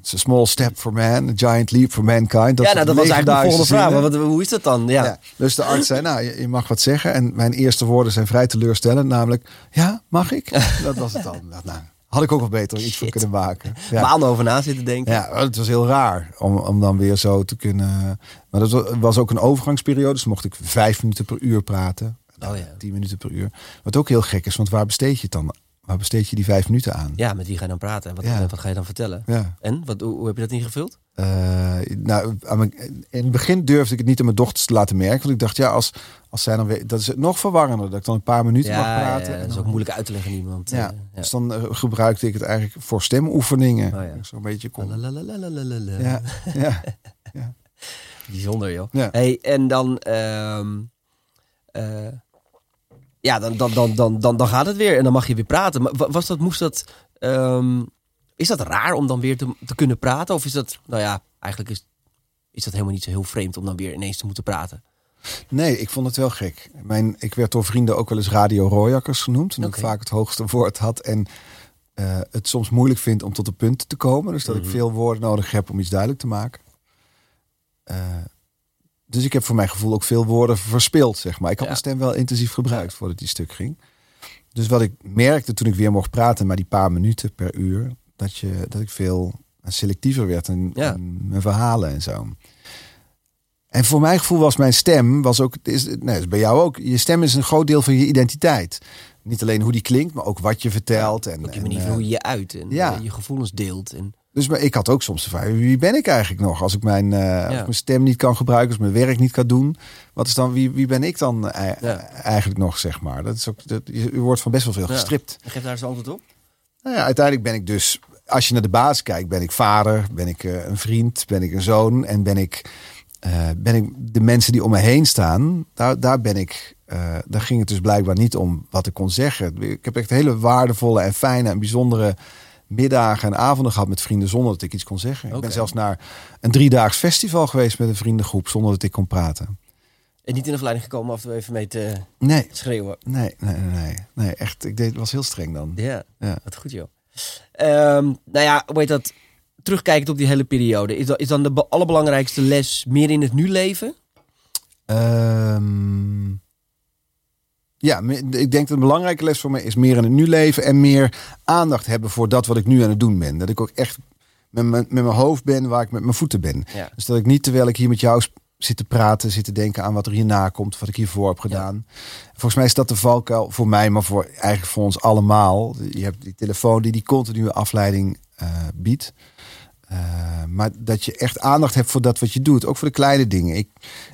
It's a small step for man, a giant leap for mankind. Dat ja, nou, dat was eigenlijk de volgende vraag. Maar wat, hoe is dat dan? Ja. ja. Dus de arts zei, nou, je, je, mag wat zeggen. En mijn eerste woorden zijn vrij teleurstellend. Namelijk, ja, mag ik? dat was het dan. Nou, had ik ook wel beter iets voor kunnen maken. Ja. Maanden over na zitten denken. Ja, het was heel raar om, om dan weer zo te kunnen... Maar dat was ook een overgangsperiode. Dus mocht ik vijf minuten per uur praten. Oh ja. Tien minuten per uur. Wat ook heel gek is, want waar besteed je het dan Waar besteed je die vijf minuten aan? Ja, met wie ga je dan praten? En wat, Ja. wat ga je dan vertellen? Ja. En wat, hoe, hoe heb je dat ingevuld? Eh, nou, aan mijn- in het begin durfde ik het niet aan mijn dochters te laten merken. Want ik dacht, ja, als, als zij dan weer... Dat is het nog verwarrender. Dat ik dan een paar minuten mag praten. ja, en dat is dan- ook moeilijk uit te leggen aan iemand. Ja, eh, ja. dus dan eh, gebruikte ik het eigenlijk voor stemoefeningen. Oh ja. Zo'n beetje kon. Lalalalalalala. Ja, ja, Bijzonder, joh. Ja. Hey, en dan... ehm, eh, ja, dan, dan, dan, dan, dan, dan gaat het weer en dan mag je weer praten. Maar wa- was dat, moest dat... ehm, is dat raar om dan weer te, te kunnen praten? Of is dat... Nou ja, eigenlijk is, is dat helemaal niet zo heel vreemd om dan weer ineens te moeten praten. Nee, ik vond het wel gek. Mijn, ik werd door vrienden ook wel eens radio rooijakkers genoemd. Omdat ik vaak het hoogste woord had. En eh, het soms moeilijk vind om tot de punten te komen. Dus dat Mhm. ik veel woorden nodig heb om iets duidelijk te maken. Eh, dus ik heb voor mijn gevoel ook veel woorden verspild, zeg maar. Ik had Ja. mijn stem wel intensief gebruikt voordat die stuk ging. Dus wat ik merkte toen ik weer mocht praten, maar die paar minuten per uur, dat, je, dat ik veel selectiever werd in, Ja. in mijn verhalen en zo. En voor mijn gevoel was mijn stem, was ook, is, nee, is bij jou ook, je stem is een groot deel van je identiteit. Niet alleen hoe die klinkt, maar ook wat je vertelt. en, Ook je en, manier eh, hoe je je uit en ja. eh, je gevoelens deelt. En, dus maar ik had ook soms de vraag, wie ben ik eigenlijk nog? Als ik mijn, eh, als mijn stem niet kan gebruiken, als mijn werk niet kan doen. Wat is dan, wie, wie ben ik dan Ja. eigenlijk nog, zeg maar? Dat is ook, dat, je je wordt van best wel veel Ja. gestript. geef daar eens antwoord op. Nou ja, uiteindelijk ben ik dus, als je naar de basis kijkt, ben ik vader, ben ik eh, een vriend, ben ik een zoon en ben ik, eh, ben ik de mensen die om me heen staan, daar, daar ben ik, eh, daar ging het dus blijkbaar niet om wat ik kon zeggen. Ik heb echt hele waardevolle en fijne en bijzondere middagen en avonden gehad met vrienden zonder dat ik iets kon zeggen. Ik ben zelfs naar een driedaags festival geweest met een vriendengroep zonder dat ik kon praten. En niet in de verleiding gekomen af en toe even mee te Nee, schreeuwen. nee, nee, nee, nee, nee echt. Ik deed, was heel streng dan. Ja, Ja. wat goed joh. Ehm, nou ja, hoe heet dat? Terugkijkend op die hele periode. Is, dat, is dan de be- allerbelangrijkste les meer in het nu leven? Ehm, ja, ik denk dat een belangrijke les voor mij is meer in het nu leven en meer aandacht hebben voor dat wat ik nu aan het doen ben. Dat ik ook echt met mijn, met mijn hoofd ben waar ik met mijn voeten ben. Ja. Dus dat ik niet terwijl ik hier met jou zit te praten, zit te denken aan wat er hierna komt, wat ik hiervoor heb gedaan. Volgens mij is dat de valkuil voor mij, maar voor eigenlijk voor ons allemaal. Je hebt die telefoon die die continue afleiding eh, biedt. Eh, maar dat je echt aandacht hebt voor dat wat je doet. Ook voor de kleine dingen. Ik,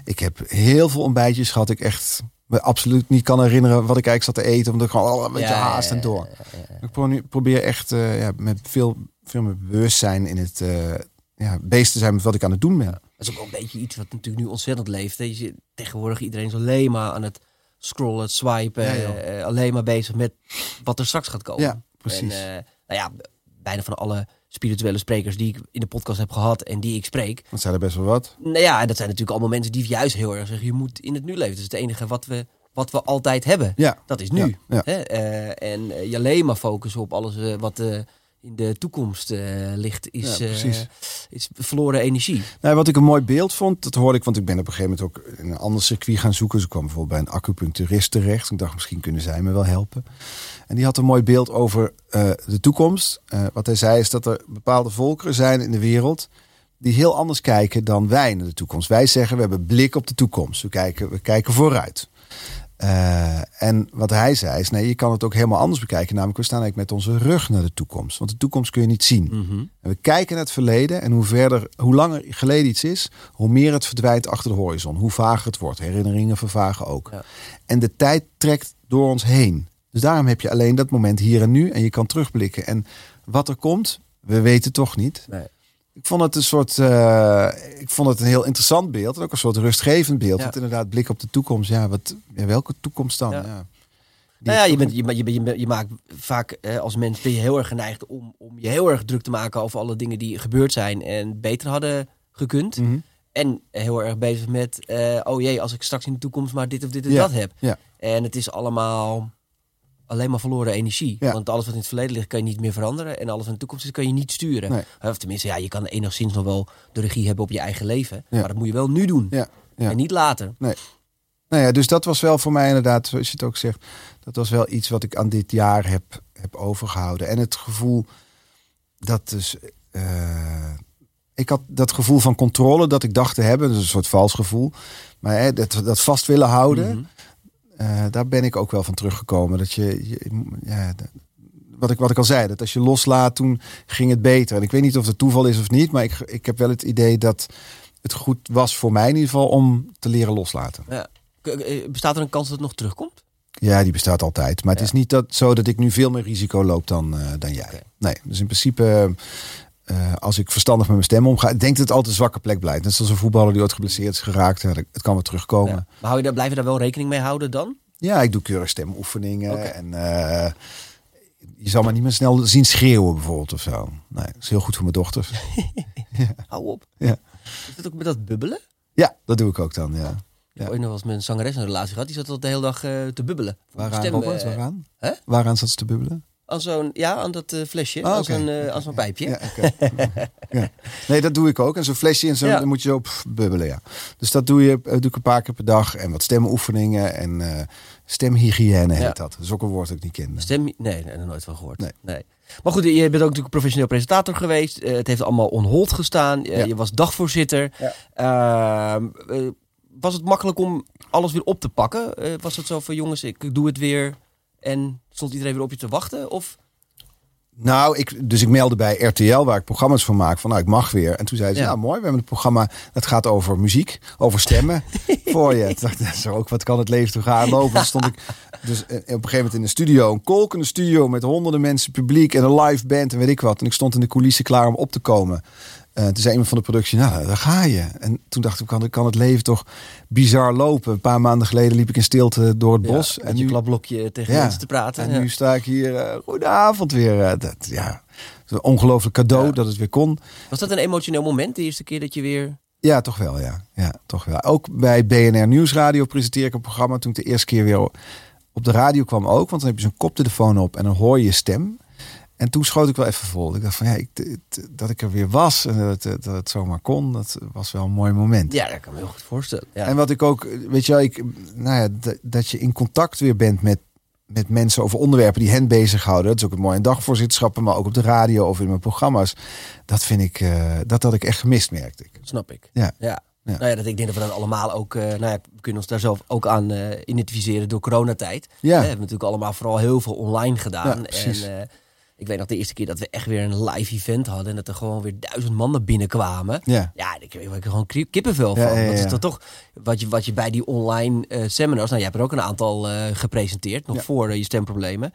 ik heb heel veel ontbijtjes gehad. Ik echt me absoluut niet kan herinneren wat ik eigenlijk zat te eten. Omdat ik gewoon al een beetje Ja, haast en door. ja. Ik pro- probeer echt eh, ja, met veel, veel meer bewustzijn in het eh, ja, bezig te zijn met wat ik aan het doen ben. Dat is ook wel een beetje iets wat natuurlijk nu ontzettend leeft. Je tegenwoordig iedereen is alleen maar aan het scrollen, het swipen. Eh, alleen maar bezig met wat er straks gaat komen. Ja, precies. En, nou ja, bijna van alle spirituele sprekers die ik in de podcast heb gehad en die ik spreek. Dat zijn er best wel wat. Nou ja, en dat zijn natuurlijk allemaal mensen die juist heel erg zeggen, je moet in het nu leven. Dat is het enige wat we, wat we altijd hebben. Ja, Dat is nu. Ja, ja. Hè? Eh, en eh, je alleen maar focussen op alles eh, wat eh, in de toekomst eh, ligt, is, Ja, eh, is verloren energie. Nou, wat ik een mooi beeld vond, dat hoorde ik, want ik ben op een gegeven moment ook in een ander circuit gaan zoeken. Dus ik kwam bijvoorbeeld bij een acupuncturist terecht. Ik dacht, misschien kunnen zij me wel helpen. En die had een mooi beeld over eh, de toekomst. Wat hij zei is dat er bepaalde volkeren zijn in de wereld die heel anders kijken dan wij naar de toekomst. Wij zeggen, we hebben blik op de toekomst. We kijken, we kijken vooruit. Eh, en wat hij zei is, nee, je kan het ook helemaal anders bekijken. Namelijk, we staan eigenlijk met onze rug naar de toekomst. Want de toekomst kun je niet zien. En we kijken naar het verleden en hoe verder, hoe langer geleden iets is, hoe meer het verdwijnt achter de horizon. Hoe vager het wordt. Herinneringen vervagen ook. Ja. En de tijd trekt door ons heen. Dus daarom heb je alleen dat moment hier en nu en je kan terugblikken. En wat er komt, we weten toch niet. Nee. Ik vond het een soort, eh, ik vond het een heel interessant beeld en ook een soort rustgevend beeld. Ja. Want inderdaad, blik op de toekomst. Ja, wat, ja, welke toekomst dan? Ja. Ja. Nou ja, je, bent, je, je, je, je maakt vaak eh, als mens ben je heel erg geneigd om, om je heel erg druk te maken over alle dingen die gebeurd zijn en beter hadden gekund. Mhm. En heel erg bezig met, eh, oh jee, als ik straks in de toekomst maar dit of dit en dat heb. ja. En het is allemaal alleen maar verloren energie. Ja. Want alles wat in het verleden ligt kan je niet meer veranderen. En alles wat in de toekomst is kan je niet sturen. Nee. Of tenminste, ja, je kan enigszins nog wel de regie hebben op je eigen leven. Ja. Maar dat moet je wel nu doen. Ja, ja. En niet later. Nou ja, dus dat was wel voor mij inderdaad, zoals je het ook zegt, dat was wel iets wat ik aan dit jaar heb, heb overgehouden. En het gevoel dat dus. eh, ik had dat gevoel van controle dat ik dacht te hebben, dus een soort vals gevoel. Maar hè, dat, dat vast willen houden, Mhm. Eh, daar ben ik ook wel van teruggekomen. Dat je, je- ja, wat, ik, wat ik al zei, dat als je loslaat, toen ging het beter. En ik weet niet of het toeval is of niet, maar ik, ik heb wel het idee dat het goed was voor mij in ieder geval om te leren loslaten. Ja. Eh, Bestaat er een kans dat het nog terugkomt? Ja, die bestaat altijd. Maar het Ja. is niet dat, zo dat ik nu veel meer risico loop dan, eh, dan jij. Nee, dus in principe, eh, als ik verstandig met mijn stem omga, denk dat het altijd een zwakke plek blijft. Net zoals een voetballer die ooit geblesseerd is geraakt. Ja, het kan weer terugkomen. Ja. Ja, Maar hou je daar, blijf je daar wel rekening mee houden dan? ik doe keurig stemoefeningen. En eh, je zal me niet meer snel zien schreeuwen bijvoorbeeld of zo. Nee, dat is heel goed voor mijn dochters. Hou op. Ja. Is dat ook met dat bubbelen? ja, dat doe ik ook dan, ja. Ik heb ooit nog wel eens met een zangeres een relatie gehad. Die zat al de hele dag eh, te bubbelen. Waaraan, Stem, Robert? Waaraan? hè? Waaraan zat ze te bubbelen? Aan zo'n, ja, aan dat eh, flesje, Ah, oké. zo'n eh, aan zo'n pijpje. Ja. Nee, dat doe ik ook. En zo'n flesje zo'n, Ja. dan moet je zo pff, bubbelen, ja. Dus dat doe, je, eh, doe ik een paar keer per dag. En wat stemoefeningen en stemhygiëne heet dat. Dat is ook een woord dat ik niet kende. Stem, nee, nee, daar nooit van gehoord. Nee. Maar goed, je bent ook natuurlijk professioneel presentator geweest. Het heeft allemaal on hold gestaan. Je was dagvoorzitter. Ehm, eh, was het makkelijk om alles weer op te pakken? Was het zo van jongens, ik doe het weer en stond iedereen weer op je te wachten? Of Nou, ik, dus ik meldde bij RTL, waar ik programma's van maak, van nou, ik mag weer. En toen zeiden ze, Ja. nou mooi, we hebben een programma dat gaat over muziek, over stemmen voor je. Toen dacht ik, zo ook, wat kan het leven toch gaan lopen? Toen stond ik dus eh, op een gegeven moment in een studio, een kolkende studio met honderden mensen, publiek en een live band en weet ik wat. En ik stond in de coulissen klaar om op te komen. Eh toen zei iemand van de productie, nou, daar ga je. En toen dacht ik, kan, kan het leven toch bizar lopen? Een paar maanden geleden liep ik in stilte door het bos. en je klapblokje tegen Ja. mensen te praten. En Ja. nu sta ik hier, eh goedenavond weer. eh, dat, ja, een ongelooflijk cadeau dat het weer kon. Was dat een emotioneel moment, de eerste keer dat je weer... Ja, toch wel, ja. ja toch wel. Ook bij BNR Nieuwsradio presenteer ik een programma. Toen ik de eerste keer weer op de radio kwam ook. Want dan heb je zo'n koptelefoon op en dan hoor je je stem. En toen schoot ik wel even vol. Ik dacht van ja, ik, dat ik er weer was en dat het, dat het zomaar kon, dat was wel een mooi moment. Ja, dat kan me heel goed voorstellen. Ja. En wat ik ook, weet je wel, ik, nou ja, dat, dat je in contact weer bent met, met mensen over onderwerpen die hen bezighouden. Dat is ook het mooie in dagvoorzitterschappen, maar ook op de radio of in mijn programma's. Dat vind ik, eh, dat had ik echt gemist, merkte ik. Snap ik. Ja. ja. Ja. Nou ja, dat, ik denk dat we dan allemaal ook, eh, nou ja, we kunnen ons daar zelf ook aan eh, identificeren door coronatijd. Ja. We hebben natuurlijk allemaal vooral heel veel online gedaan. Ja, en eh, ik weet nog de eerste keer dat we echt weer een live event hadden en dat er gewoon weer duizend man naar binnen kwamen. Ja. Ja, daar kreeg ik gewoon kippenvel van. Ja, ja, ja, Dat is toch wat je, wat je bij die online eh, seminars, nou jij hebt er ook een aantal eh, gepresenteerd, nog voor eh, je stemproblemen.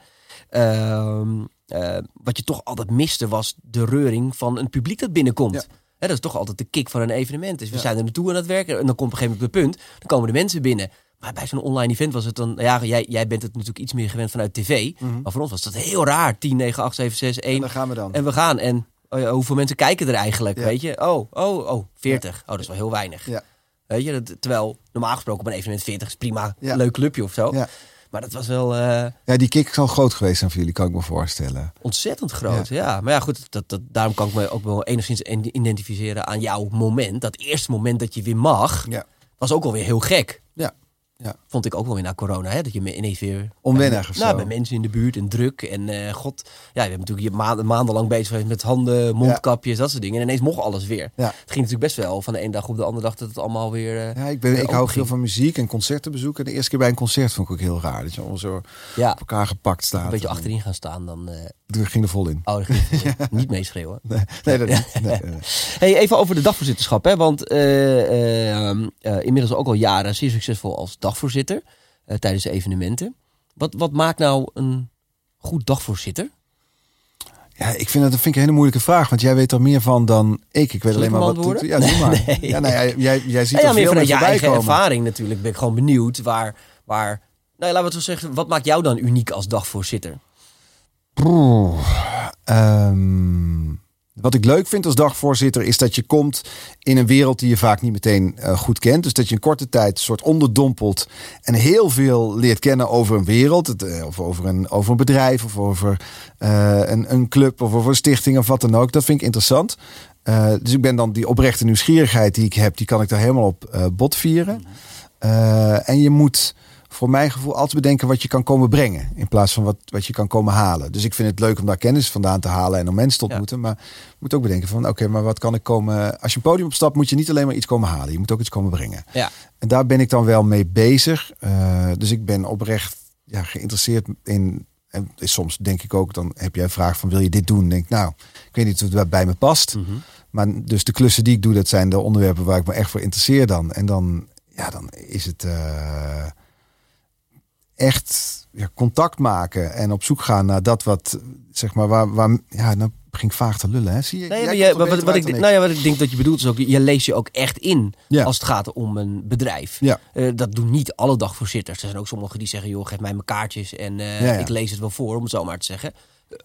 Ehm, eh, wat je toch altijd miste was de reuring van een publiek dat binnenkomt. Hè, dat is toch altijd de kick van een evenement. Dus we zijn er naartoe aan het werken en dan komt op een gegeven moment het punt, dan komen de mensen binnen. Maar bij zo'n online event was het dan, ja, jij, jij bent het natuurlijk iets meer gewend vanuit tv. Maar voor ons was dat heel raar. 10, 9, 8, 7, 6, 1. En daar gaan we dan. En we gaan. En oh ja, hoeveel mensen kijken er eigenlijk? Ja. Weet je? Oh, oh, oh, 40. Oh, dat is wel heel weinig. Ja. Weet je? Dat, terwijl normaal gesproken op een evenement 40 is prima. Leuk clubje of zo. Maar dat was wel eh, ja, die kick zal groot geweest zijn voor jullie, kan ik me voorstellen. ontzettend groot. Ja. Maar ja, goed. Dat, dat, daarom kan ik me ook wel enigszins in- identificeren aan jouw moment. Dat eerste moment dat je weer mag, Ja. was ook alweer heel gek. Ja. Vond ik ook wel weer na corona. Hè? Dat je me ineens weer... Onwennig of nou, bij mensen in de buurt en druk. En eh, god, ja, we hebben natuurlijk je maanden, maandenlang bezig geweest met handen, mondkapjes, dat soort dingen. En ineens mocht alles weer. Ja. Het ging natuurlijk best wel van de ene dag op de andere dag dat het allemaal weer... eh, Ja, ik, ben, ik hou veel ging. van muziek en concerten bezoeken. De eerste keer bij een concert vond ik ook heel raar. Dat je allemaal zo Ja, op elkaar gepakt staat. een beetje En achterin gaan staan dan... eh Toen ging er vol in. oh, niet meeschreeuwen. Nee, nee, dat niet. Nee, nee, nee. Hey, even over de dagvoorzitterschap. Hè? Want eh, eh, ehm, eh, inmiddels ook al jaren zeer succesvol als dagvoorzitter eh, tijdens de evenementen. Wat, wat maakt nou een goed dagvoorzitter? Ja, ik vind dat, dat vind ik een hele moeilijke vraag. Want jij weet er meer van dan ik. Ik weet alleen maar wat... Ja, doe maar. Nee. Ja, nou ja, jij, jij ziet Ja, ja, er meer veel vanuit je eigen komen. ervaring natuurlijk ben ik gewoon benieuwd waar... waar nou ja, laten we het zo zeggen, wat maakt jou dan uniek als dagvoorzitter? Ehm, wat ik leuk vind als dagvoorzitter is dat je komt in een wereld die je vaak niet meteen eh, goed kent. Dus dat je in korte tijd een soort onderdompelt en heel veel leert kennen over een wereld. Eh, of over een, over een bedrijf of over eh, een, een club of over een stichting of wat dan ook. Dat vind ik interessant. Dus ik ben dan die oprechte nieuwsgierigheid die ik heb, die kan ik daar helemaal op bot vieren. Eh, en je moet voor mijn gevoel altijd bedenken wat je kan komen brengen. In plaats van wat, wat je kan komen halen. Dus ik vind het leuk om daar kennis vandaan te halen en om mensen te Ja. ontmoeten. Maar je moet ook bedenken van oké, maar wat kan ik komen. Als je een podium opstapt, moet je niet alleen maar iets komen halen. Je moet ook iets komen brengen. Ja. En daar ben ik dan wel mee bezig. Eh, dus ik ben oprecht ja, geïnteresseerd in. En soms denk ik ook, dan heb jij een vraag van wil je dit doen? Dan denk ik, nou, ik weet niet of het bij me past. Mhm. Maar dus de klussen die ik doe, dat zijn de onderwerpen waar ik me echt voor interesseer dan. En dan, ja, dan is het eh, echt ja, contact maken en op zoek gaan naar dat wat, zeg maar, waar, waar ja, nou begin ik vaag te lullen, hè? Zie je? Nee, Jij maar wat, wat, ik, dan nou ja, wat ik denk dat je bedoelt is ook, je leest je ook echt in Ja. als het gaat om een bedrijf. Ja. Eh, dat doen niet alle dagvoorzitters. Er zijn ook sommigen die zeggen, joh, geef mij mijn kaartjes en eh, ja. ik lees het wel voor, om het zo maar te zeggen.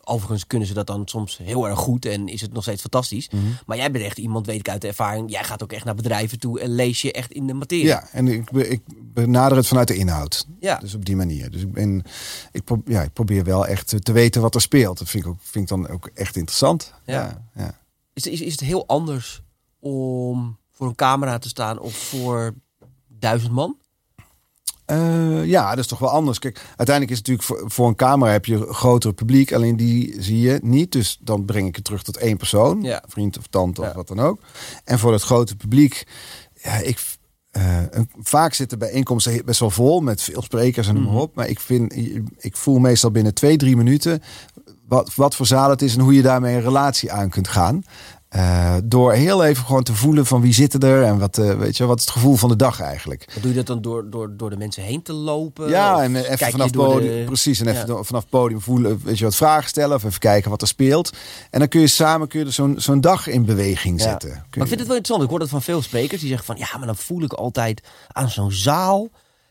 Overigens kunnen ze dat dan soms heel erg goed en is het nog steeds fantastisch. Mhm. Maar jij bent echt iemand, weet ik uit de ervaring. Jij gaat ook echt naar bedrijven toe en lees je echt in de materie. Ja, en ik, ik benader het vanuit de inhoud. Ja. Dus op die manier. Dus ik, ben, ik, pro- ja, ik probeer wel echt te weten wat er speelt. Dat vind ik, ook, vind ik dan ook echt interessant. Ja. Ja, ja. Is, is, is het heel anders om voor een camera te staan of voor duizend man? Eh, ja, dat is toch wel anders. Kijk, uiteindelijk is het natuurlijk voor, voor een camera heb je een groter publiek. Alleen die zie je niet. Dus dan breng ik het terug tot één persoon. Ja. Vriend of tante of wat dan ook. En voor het grote publiek... Ja, ik, eh, een- vaak zitten bijeenkomsten best wel vol met veel sprekers en maar op. Maar ik, vind, ik voel meestal binnen twee, drie minuten... Wat, wat voor zaal het is en hoe je daarmee een relatie aan kunt gaan. Eh, door heel even gewoon te voelen van wie zitten er en wat, eh, weet je, wat is het gevoel van de dag eigenlijk. Doe je dat dan door, door, door de mensen heen te lopen? Ja, en even vanaf podium, de- precies, en even Ja. vanaf podium voelen, weet je wat vragen stellen of even kijken wat er speelt. En dan kun je samen kun je er zo'n zo'n dag in beweging Ja. zetten. Kun Maar ik je- vind het wel interessant. Ik hoor dat van veel sprekers die zeggen van ja, maar dan voel ik altijd aan zo'n zaal.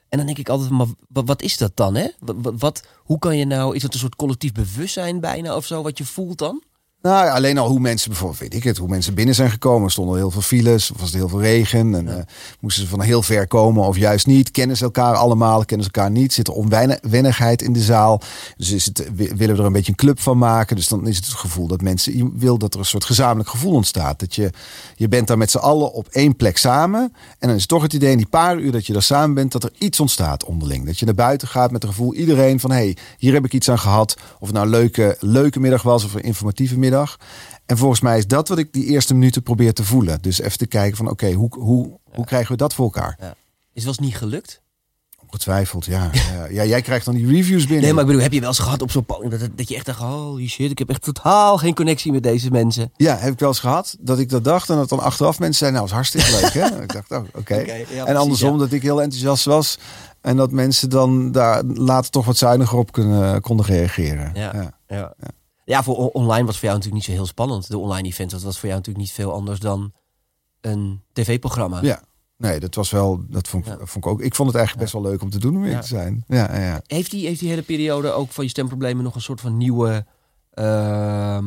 En dan denk ik altijd, maar wa- wat is dat dan? Hè? Wat, wat- wat, hoe kan je nou, is dat een soort collectief bewustzijn bijna of zo, wat je voelt dan? Nou, alleen al hoe mensen bijvoorbeeld, weet ik het, hoe mensen binnen zijn gekomen. Er stonden heel veel files, of was er heel veel regen. En eh, moesten ze van heel ver komen of juist niet. Kennen ze elkaar allemaal, kennen ze elkaar niet. Zit er onwennigheid in de zaal. Dus is het, wi- willen we er een beetje een club van maken. Dus dan is het het gevoel dat mensen, je wil dat er een soort gezamenlijk gevoel ontstaat. Dat je, je bent daar met z'n allen op één plek samen. En dan is het toch het idee in die paar uur dat je daar samen bent, dat er iets ontstaat onderling. Dat je naar buiten gaat met het gevoel, iedereen van, hé, hey, hier heb ik iets aan gehad. Of het nou een leuke, leuke middag was of een informatieve middag. En volgens mij is dat wat ik die eerste minuten probeer te voelen. Dus even te kijken van, oké, hoe, hoe, hoe krijgen we dat voor elkaar? Is het wel eens niet gelukt? Ongetwijfeld, ja. ja. Ja, jij krijgt dan die reviews binnen. Nee, maar ik bedoel, heb je wel eens gehad op zo'n podium dat, dat je echt dacht, holy shit, ik heb echt totaal geen connectie met deze mensen. Ja, heb ik wel eens gehad dat ik dat dacht en dat dan achteraf mensen zeiden, nou, was hartstikke leuk, hè? ik dacht, oh, oké. Ja, en andersom ja. dat ik heel enthousiast was en dat mensen dan daar later toch wat zuiniger op kunnen, konden reageren. Ja. Ja. Ja. Ja, voor on- online was voor jou natuurlijk niet zo heel spannend. De online event, dat was voor jou natuurlijk niet veel anders dan een tv-programma. Ja. Nee, dat was wel, dat vond, ik- Ja. vond ik ook. Ik vond het eigenlijk best wel leuk om te doen om Ja. te zijn. Ja, ja. Heeft, die, heeft die hele periode ook van je stemproblemen nog een soort van nieuwe ehm,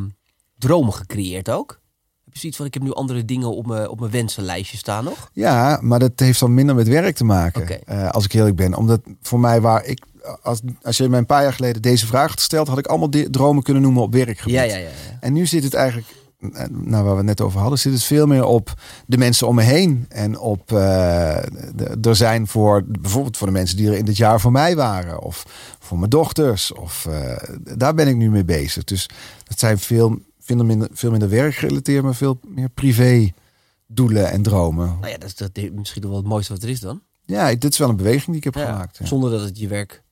dromen gecreëerd ook? Heb je zoiets van, ik heb nu andere dingen op mijn, op mijn wensenlijstje staan nog? Ja, maar dat heeft dan minder met werk te maken. Oké. eh, als ik eerlijk ben. Omdat voor mij waar ik. Als, als je mij een paar jaar geleden deze vraag had gesteld, had ik allemaal dromen kunnen noemen op werkgebied. Ja, ja, ja. ja. En nu zit het eigenlijk, eh, nou waar we het net over hadden, zit het veel meer op de mensen om me heen. En op eh, de- er zijn voor bijvoorbeeld voor de mensen die er in dit jaar voor mij waren. Of voor mijn dochters. Of eh, daar ben ik nu mee bezig. Dus het zijn veel, veel, minder, veel minder werkgerelateerd, maar veel meer privé doelen en dromen. Nou ja, dat is dat, misschien wel het mooiste wat er is dan. Ja, dit is wel een beweging die ik heb Ja, gemaakt. ja. Zonder dat het je werk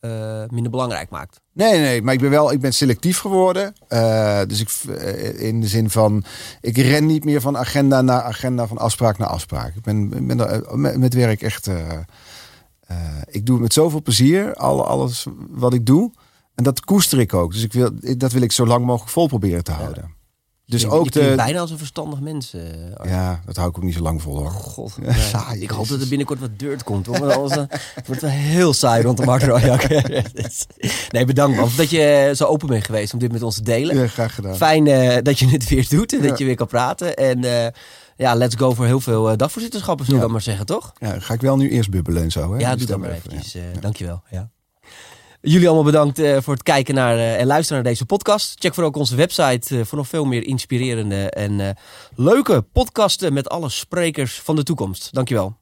eh, minder belangrijk maakt. Nee, nee, maar ik ben wel, ik ben selectief geworden. Eh, dus ik, eh, in de zin van, ik ren niet meer van agenda naar agenda, van afspraak naar afspraak. Ik ben, ben met, met werk echt, ik doe het met zoveel plezier, al, alles wat ik doe. En dat koester ik ook. Dus ik wil, dat wil ik zo lang mogelijk vol proberen te houden. Dus je, ook je klinkt de, bijna als een verstandig mens. eh, ja, dat hou ik ook niet zo lang vol hoor. God, Ja, nee. saai, ik hoop dat er binnenkort wat dirt komt. Hoor. Want anders, eh, het wordt wel heel saai rond de Mark nee, bedankt man. Dat je eh, zo open bent geweest om dit met ons te delen. Ja, graag gedaan. Fijn dat je het weer doet en Ja. dat je weer kan praten. En ja, let's go voor heel veel dagvoorzitterschappen, zullen we dat maar zeggen, toch? Ja, ga ik wel nu eerst bubbelen en zo. Hè? Ja, Die doe dat maar even, eventjes. Dankjewel. Ja. Jullie allemaal bedankt eh, voor het kijken naar eh, en luisteren naar deze podcast. Check voor ook onze website eh, voor nog veel meer inspirerende en leuke podcasten met alle sprekers van de toekomst. Dankjewel.